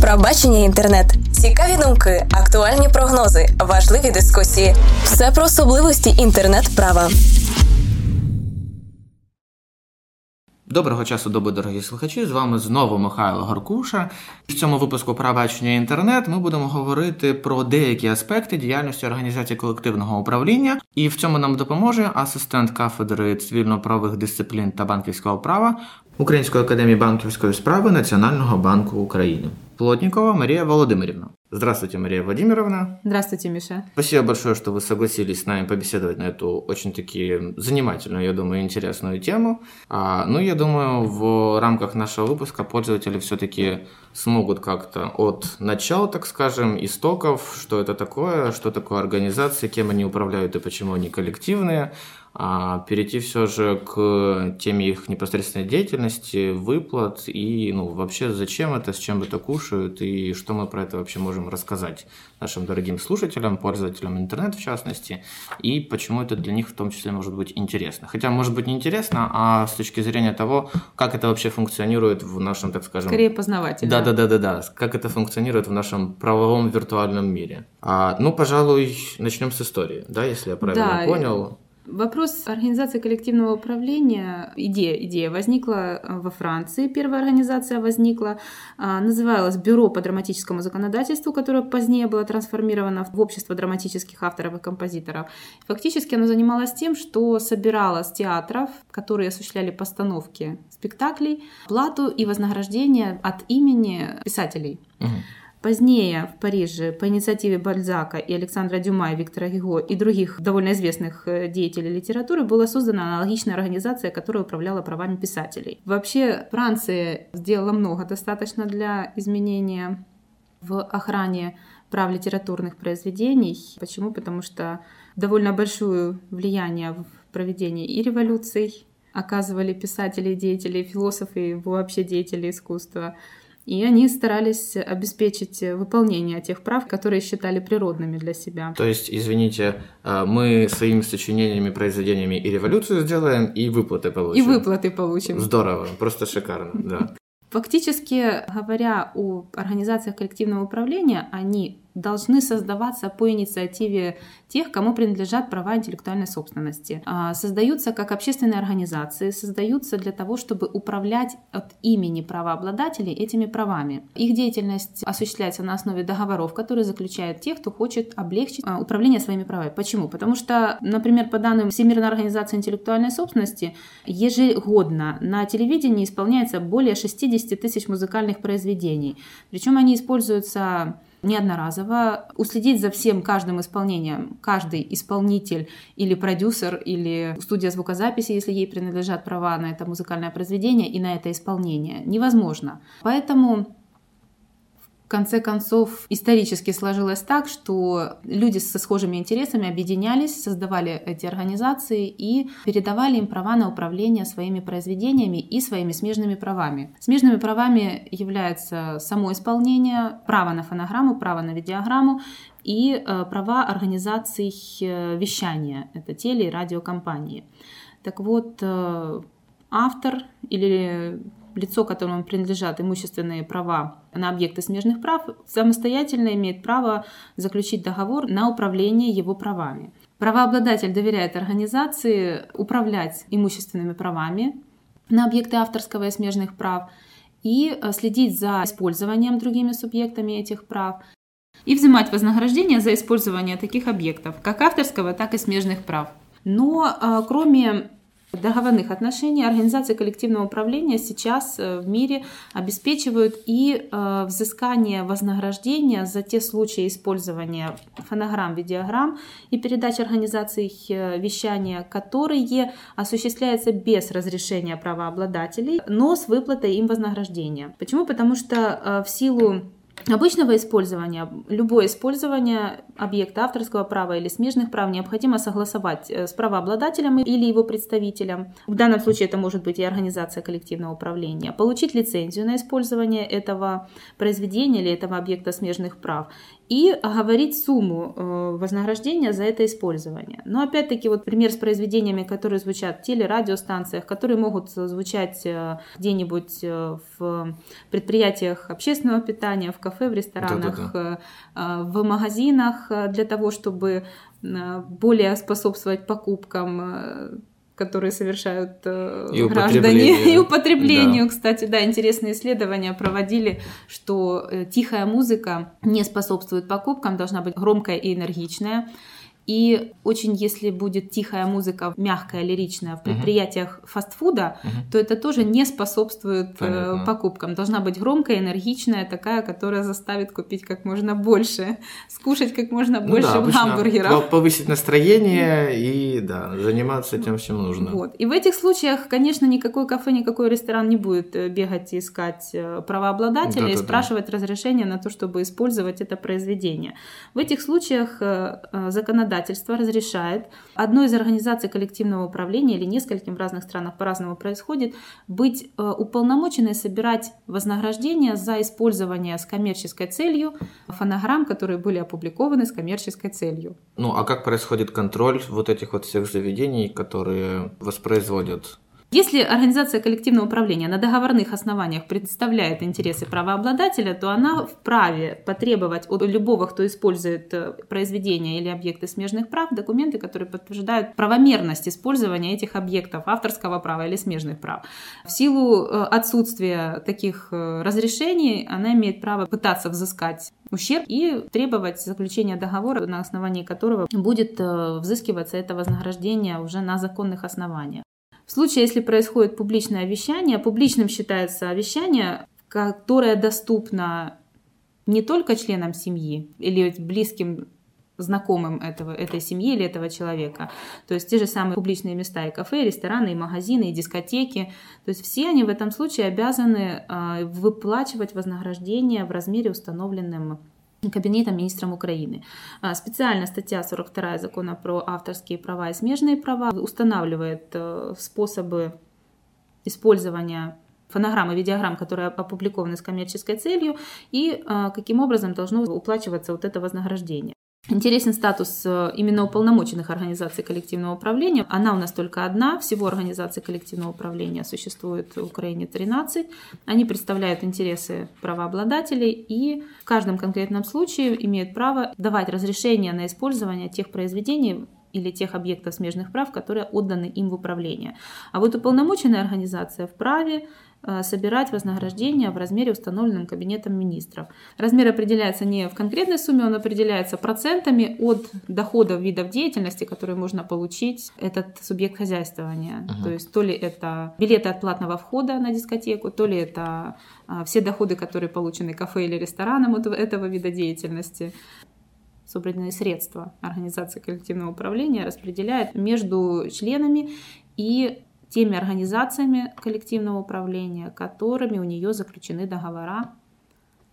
Про бачення інтернет, цікаві думки, актуальні прогнози, важливі дискусії. Все про особливості інтернет-права. Доброго часу доби, дорогі слухачі. З вами знову Михайло Горкуша. В цьому випуску «Пробачення інтернет ми будемо говорити про деякі аспекти діяльності організації колективного управління, і в цьому нам допоможе асистент кафедри цивільно-правових дисциплін та банківського права Української академії банківської справи Національного банку України. Плотникова Мария Володимировна. Здравствуйте, Мария Владимировна. Здравствуйте, Миша. Спасибо большое, что вы согласились с нами побеседовать на эту очень-таки занимательную, я думаю, интересную тему. А, ну, я думаю, в рамках нашего выпуска пользователи все-таки смогут как-то от начала, так скажем, истоков, что это такое, что такое организация, кем они управляют и почему они коллективные, а перейти все же к теме их непосредственной деятельности, выплат и ну, вообще зачем это, с чем это кушают и что мы про это вообще можем рассказать нашим дорогим слушателям, пользователям интернета в частности, и почему это для них в том числе может быть интересно. Хотя может быть не интересно, а с точки зрения того, как это вообще функционирует в нашем, так скажем... Скорее познавательно. Да-да-да-да-да, как это функционирует в нашем правовом виртуальном мире. А, ну, пожалуй, начнем с истории, да, если я правильно Да, понял. Вопрос организации коллективного управления, идея, идея возникла э, во Франции, первая организация возникла, а, называлась Бюро по драматическому законодательству, которое позднее было трансформировано в Общество драматических авторов и композиторов. Фактически оно занималось тем, что собирало с театров, которые осуществляли постановки спектаклей, плату и вознаграждение от имени писателей. Мгм. Позднее в Париже по инициативе Бальзака и Александра Дюма, и Виктора Гюго и других довольно известных э, деятелей литературы была создана аналогичная организация, которая управляла правами писателей. Вообще Франция сделала много достаточно для изменения в охране прав литературных произведений. Почему? Потому что довольно большое влияние в проведении и революций оказывали писатели, деятели, философы и вообще деятели искусства. И они старались обеспечить выполнение тех прав, которые считали природными для себя. То есть, извините, а, мы своими сочинениями, произведениями и революцию сделаем, и выплаты И получим. выплаты получим. Здорово, просто шикарно, да. Фактически говоря о организациях коллективного управления, они должны создаваться по инициативе тех, кому принадлежат права интеллектуальной собственности. А, Создаются как общественные организации, создаются для того, чтобы управлять от имени правообладателей этими правами. Их деятельность осуществляется на основе договоров, которые заключают те, кто хочет облегчить а, управление своими правами. Почему? Потому что, например, по данным Всемирной организации интеллектуальной собственности, ежегодно на телевидении исполняется более 60 тысяч музыкальных произведений. Причем они используются неодноразово. Уследить за всем каждым исполнением каждый исполнитель или продюсер, или студия звукозаписи, если ей принадлежат права на это музыкальное произведение и на это исполнение, невозможно. Поэтому в конце концов, исторически сложилось так, что люди со схожими интересами объединялись, создавали эти организации и передавали им права на управление своими произведениями и своими смежными правами. Смежными правами являются само исполнение, право на фонограмму, право на видеограмму и э, права организаций э, вещания. Это теле- и радиокомпании. Так вот, э, автор или лицо, которому принадлежат имущественные права на объекты смежных прав, самостоятельно имеет право заключить договор на управление его правами. Правообладатель доверяет организации управлять имущественными правами на объекты авторского и смежных прав и э, следить за использованием другими субъектами этих прав и взимать вознаграждение за использование таких объектов, как авторского, так и смежных прав. Но э, кроме договорных отношений организации коллективного управления сейчас э, в мире обеспечивают и э, взыскание вознаграждения за те случаи использования фонограмм, видеограмм и передач организаций э, вещания, которые осуществляются без разрешения правообладателей, но с выплатой им вознаграждения. Почему? Потому что в силу обычного использования, любое использование объекта авторского права или смежных прав необходимо согласовать э, с правообладателем или его представителем. В данном случае это может быть и организация коллективного управления. Получить лицензию на использование этого произведения или этого объекта смежных прав и оговорить сумму э, вознаграждения за это использование. Но опять-таки вот пример с произведениями, которые звучат в телерадиостанциях, которые могут звучать э, где-нибудь э, в предприятиях общественного питания, в кафе, в ресторанах, Да-да-да. в магазинах для того, чтобы более способствовать покупкам которые совершают э, и граждане и употреблению. Да. Кстати, да, интересные исследования проводили, что э, тихая музыка не способствует покупкам, должна быть громкая и энергичная. И очень, если будет тихая музыка, мягкая, лиричная в предприятиях uh-huh. фастфуда, uh-huh. то это тоже не способствует э, Понятно. покупкам. Должна быть громкая, энергичная, такая, которая заставит купить как можно больше, скушать как можно ну больше да, гамбургеров. Повысить настроение и да, заниматься тем, чем нужно. Вот. И в этих случаях, конечно, никакой кафе, никакой ресторан не будет э, бегать и искать э, правообладателя да, и да, спрашивать да. разрешение на то, чтобы использовать это произведение. В этих случаях законодатель законодательство разрешает одной из организаций коллективного управления или нескольким в разных странах по-разному происходит, быть э, уполномоченной собирать вознаграждение за использование с коммерческой целью фонограмм, которые были опубликованы с коммерческой целью. Ну а как происходит контроль вот этих вот всех заведений, которые воспроизводят если организация коллективного управления на договорных основаниях представляет интересы правообладателя, то она вправе потребовать от любого, кто использует э, произведения или объекты смежных прав, документы, которые подтверждают правомерность использования этих объектов авторского права или смежных прав. В силу э, отсутствия таких э, разрешений она имеет право пытаться взыскать ущерб и требовать заключения договора, на основании которого будет взыскиваться это вознаграждение уже на законных основаниях. В случае, если происходит публичное вещание, публичным считается вещание, которое доступно не только членам семьи или близким знакомым этого, этой семьи или этого человека. То есть те же самые публичные места и кафе, и рестораны, и магазины, и дискотеки. То есть все они в этом случае обязаны э, выплачивать вознаграждение в размере, установленном Кабинетом министром Украины. А, специально статья 42 закона про авторские права и смежные права устанавливает э, способы использования фонограмм и видеограмм, которые опубликованы с коммерческой целью, и а, каким образом должно уплачиваться вот это вознаграждение. Интересен статус э, именно уполномоченных организаций коллективного управления. Она у нас только одна. Всего организаций коллективного управления существует в Украине 13. Они представляют интересы правообладателей и в каждом конкретном случае имеют право давать разрешение на использование тех произведений, или тех объектов смежных прав, которые отданы им в управление. А вот уполномоченная организация вправе собирать вознаграждение в размере, установленном Кабинетом министров. Размер определяется не в конкретной сумме, он определяется процентами от доходов видов деятельности, которые можно получить этот субъект хозяйствования. Uh-huh. То есть то ли это билеты от платного входа на дискотеку, то ли это а, все доходы, которые получены кафе или рестораном от этого вида деятельности собранные средства организации коллективного управления распределяет между членами и теми организациями коллективного управления, которыми у нее заключены договора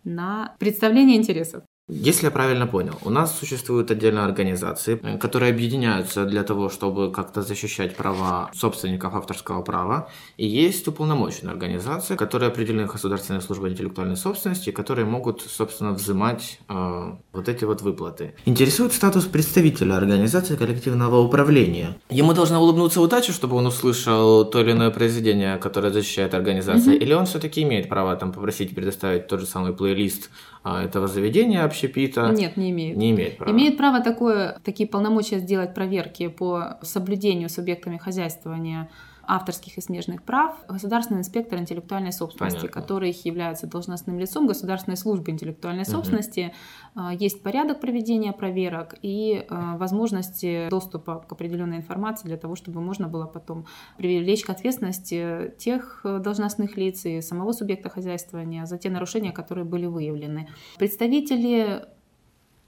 на представление интересов. Если я правильно понял, у нас существуют отдельные организации, э, которые объединяются для того, чтобы как-то защищать права собственников авторского права. И есть уполномоченные организации, которые определены Государственной службой интеллектуальной собственности, которые могут, собственно, взимать э, вот эти вот выплаты. Интересует статус представителя организации коллективного управления. Ему должна улыбнуться удача, чтобы он услышал то или иное произведение, которое защищает организация, mm-hmm. или он все-таки имеет право там попросить предоставить тот же самый плейлист этого заведения общепита? Нет, не имеет. Не имеет права. Имеет право такое, такие полномочия сделать проверки по соблюдению субъектами хозяйствования авторских и смежных прав государственный инспектор интеллектуальной собственности, Понятно. который является должностным лицом Государственной службы интеллектуальной угу. собственности. А, есть порядок проведения проверок и а, возможности доступа к определенной информации для того, чтобы можно было потом привлечь к ответственности тех должностных лиц и самого субъекта хозяйствования за те нарушения, которые были выявлены. Представители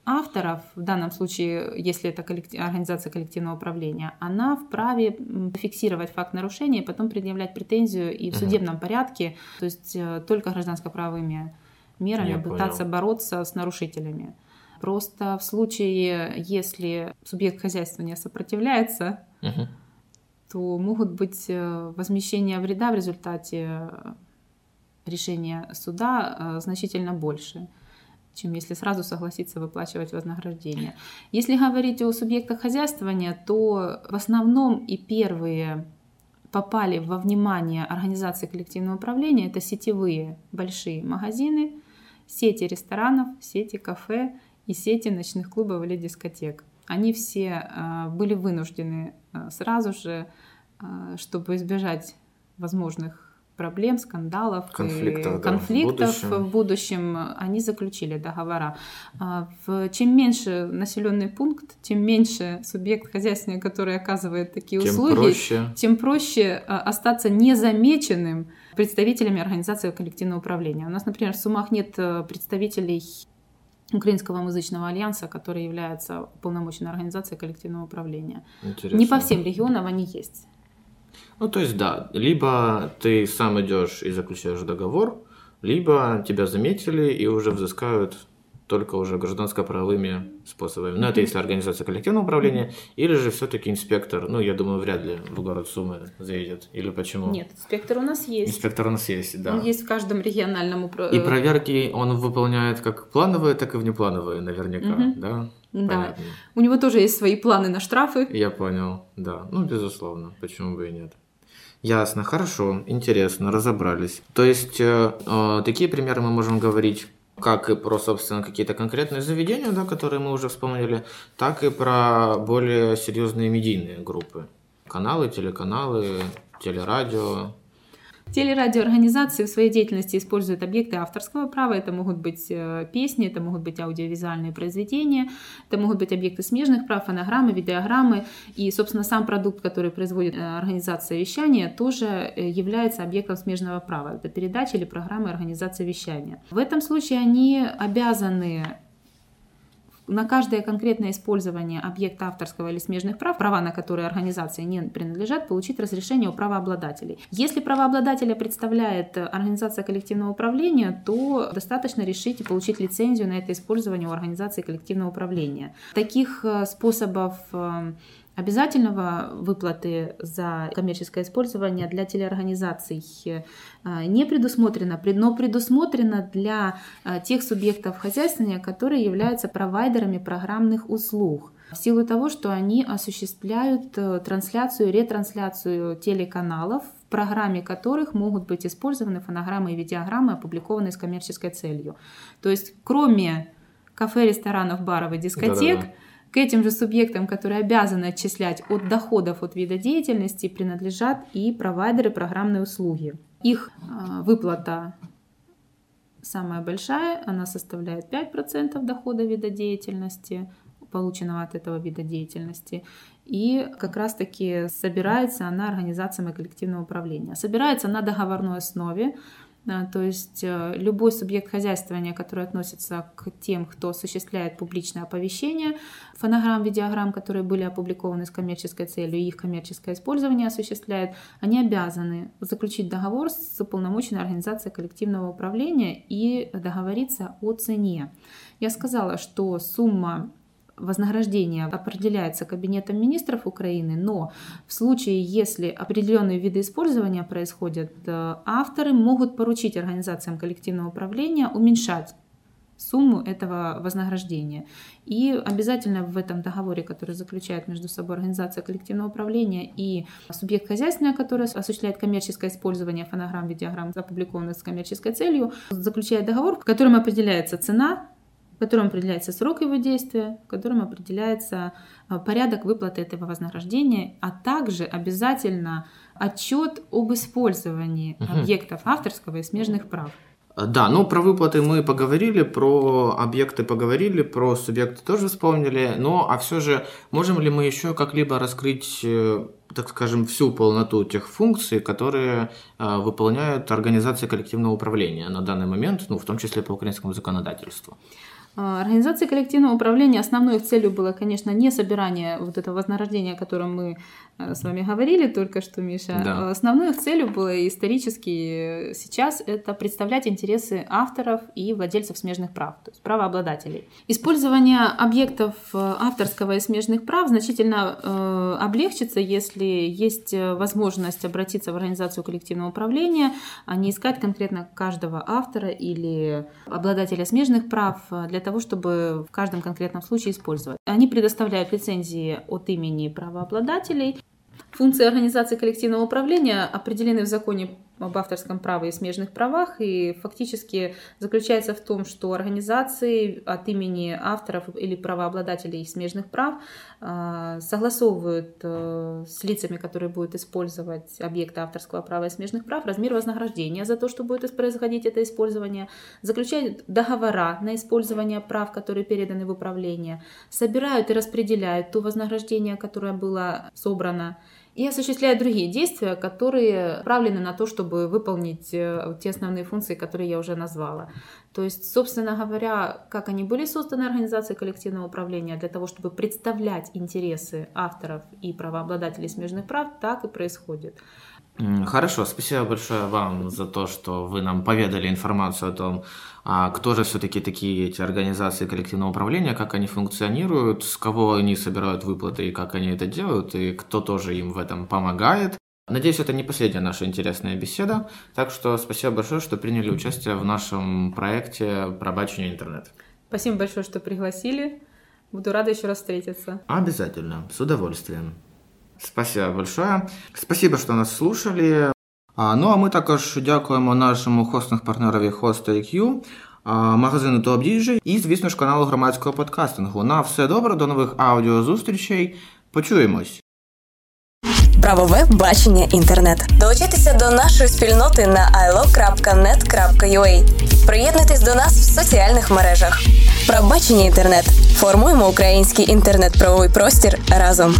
авторов, в данном случае, если это коллектив, организация коллективного управления, она вправе фиксировать факт нарушения и потом предъявлять претензию и в судебном порядке, то есть э, только гражданско-правовыми мерами Я пытаться понял. бороться с нарушителями. Просто в случае, если субъект хозяйства не сопротивляется, Мгм. то могут быть э, возмещения вреда в результате э, решения суда значительно больше, чем если сразу согласиться выплачивать вознаграждение. Если говорить о субъектах хозяйствования, то в основном и первые попали во внимание организации коллективного управления это сетевые большие магазины, сети ресторанов, сети кафе и сети ночных клубов или дискотек. Они все э, были вынуждены э, сразу же, э, чтобы избежать возможных проблем, скандалов, и Конфликтов, да, в конфликтов будущем. в будущем, они заключили договора. А, в- Чем меньше населенный пункт, тем меньше субъект хозяйственный, который оказывает такие Тем услуги, проще. тем проще э, остаться незамеченным представителями организации коллективного управления. У нас, например, в Сумах нет э, представителей Украинского музычного альянса, который является полномоченной организацией коллективного управления. Интересно. Не по всем регионам они есть. Ну, то есть, да, либо ты сам идешь и заключаешь договор, либо тебя заметили и уже взыскают только уже гражданско-правовыми способами. Ну, это если организация коллективного управления, или же все-таки инспектор, ну, я думаю, вряд ли в город Сумы заедет. Или почему? Нет, инспектор у нас есть. Инспектор у нас есть, да. Он есть в каждом региональном упра- И проверки он выполняет как плановые, так и внеплановые, наверняка, Мгм. да? Да. Понятно. У него тоже есть свои планы на штрафы. Я понял, да. Ну, безусловно, почему бы и нет. Ясно, хорошо, интересно, разобрались. То есть, э, э, такие примеры мы можем говорить как и про, собственно, какие-то конкретные заведения, да, которые мы уже вспомнили, так и про более серьезные медийные группы. Каналы, телеканалы, телерадио. Телерадиоорганизации в своей деятельности используют объекты авторского права. Это могут быть э, песни, это могут быть аудиовизуальные произведения, это могут быть объекты смежных прав, фонограммы, видеограммы. И, собственно, сам продукт, который производит э, организация вещания, тоже э, является объектом смежного права. Это передача или программа организации вещания. В этом случае они обязаны на каждое конкретное использование объекта авторского или смежных прав, права на которые организации не принадлежат, получить разрешение у правообладателей. Если правообладателя представляет организация коллективного управления, то достаточно решить и получить лицензию на это использование у организации коллективного управления. Таких э, способов э, обязательного выплаты за коммерческое использование для телеорганизаций э, не предусмотрено, пред- но предусмотрено для э, тех субъектов хозяйствования, которые являются провайдерами программных услуг. В силу того, что они осуществляют э, трансляцию, ретрансляцию телеканалов, в программе которых могут быть использованы фонограммы и видеограммы, опубликованные с коммерческой целью. То есть, кроме кафе, ресторанов, баров и дискотек, Да-да-да. К этим же субъектам, которые обязаны отчислять от доходов от вида деятельности, принадлежат и провайдеры программной услуги. Их э, выплата самая большая, она составляет 5% дохода вида деятельности, полученного от этого вида деятельности. И как раз-таки собирается она организациями коллективного управления. Собирается на договорной основе, а, то есть э, любой субъект хозяйствования, который относится к тем, кто осуществляет публичное оповещение, фонограмм, видеограмм, которые были опубликованы с коммерческой целью, и их коммерческое использование осуществляет, они обязаны заключить договор с уполномоченной организацией коллективного управления и договориться о цене. Я сказала, что сумма вознаграждения определяется Кабинетом министров Украины, но в случае, если определенные виды использования происходят, э, авторы могут поручить организациям коллективного управления уменьшать сумму этого вознаграждения. И обязательно в этом договоре, который заключает между собой организация коллективного управления и субъект хозяйственный, который осуществляет коммерческое использование фонограмм, видеограмм, опубликованных с коммерческой целью, заключает договор, в котором определяется цена, в котором определяется срок его действия, в котором определяется а, порядок выплаты этого вознаграждения, а также обязательно отчет об использовании Мгм. объектов авторского и смежных прав. А, Да, ну про выплаты мы поговорили, про объекты поговорили, про субъекты тоже вспомнили. Ну, а все же, можем ли мы еще как-либо раскрыть, э, так скажем, всю полноту тех функций, которые э, выполняют организации коллективного управления на данный момент, ну, в том числе по украинскому законодательству? А, организация коллективного управления основной их целью было, конечно, не собирание вот этого вознаграждения, о котором мы э, с вами говорили только что, Миша. Да. Основной их целью было исторически сейчас это представлять интересы авторов и владельцев смежных прав, то есть правообладателей. Использование объектов э, авторского и смежных прав значительно э, облегчится, если есть возможность обратиться в организацию коллективного управления, а не искать конкретно каждого автора или обладателя смежных прав для того, чтобы в каждом конкретном случае использовать. Они предоставляют лицензии от имени правообладателей. Функции организации коллективного управления определены в законе об авторском праве и смежных правах, и фактически заключается в том, что организации от имени авторов или правообладателей смежных прав э, согласовывают э, с лицами, которые будут использовать объекты авторского права и смежных прав, размер вознаграждения за то, что будет происходить это использование, заключают договора на использование прав, которые переданы в управление, собирают и распределяют то вознаграждение, которое было собрано, и осуществляют другие действия, которые направлены на то, чтобы выполнить э, те основные функции, которые я уже назвала. То есть, собственно говоря, как они были созданы организации коллективного управления для того, чтобы представлять интересы авторов и правообладателей смежных прав, так и происходит. Хорошо, спасибо большое вам за то, что вы нам поведали информацию о том, а кто же все-таки такие эти организации коллективного управления, как они функционируют, с кого они собирают выплаты и как они это делают, и кто тоже им в этом помогает. Надеюсь, это не последняя наша интересная беседа, так что спасибо большое, что приняли участие в нашем проекте «Пробачение интернет». Спасибо большое, что пригласили. Буду рада еще раз встретиться. Обязательно, с удовольствием. Спасибо большое. Спасибо, що нас слушали. А, ну а ми також дякуємо нашому хостинг партнерові Host.IQ, магазину Топ і, звісно ж, каналу громадського подкастингу. На все добре, до нових аудіозустрічей. Почуємось. Правове бачення інтернет. Долучайтеся до нашої спільноти на ilo.net.ua. Приєднуйтесь до нас в соціальних мережах. Правбачення інтернет. Формуємо український інтернет-правовий простір разом.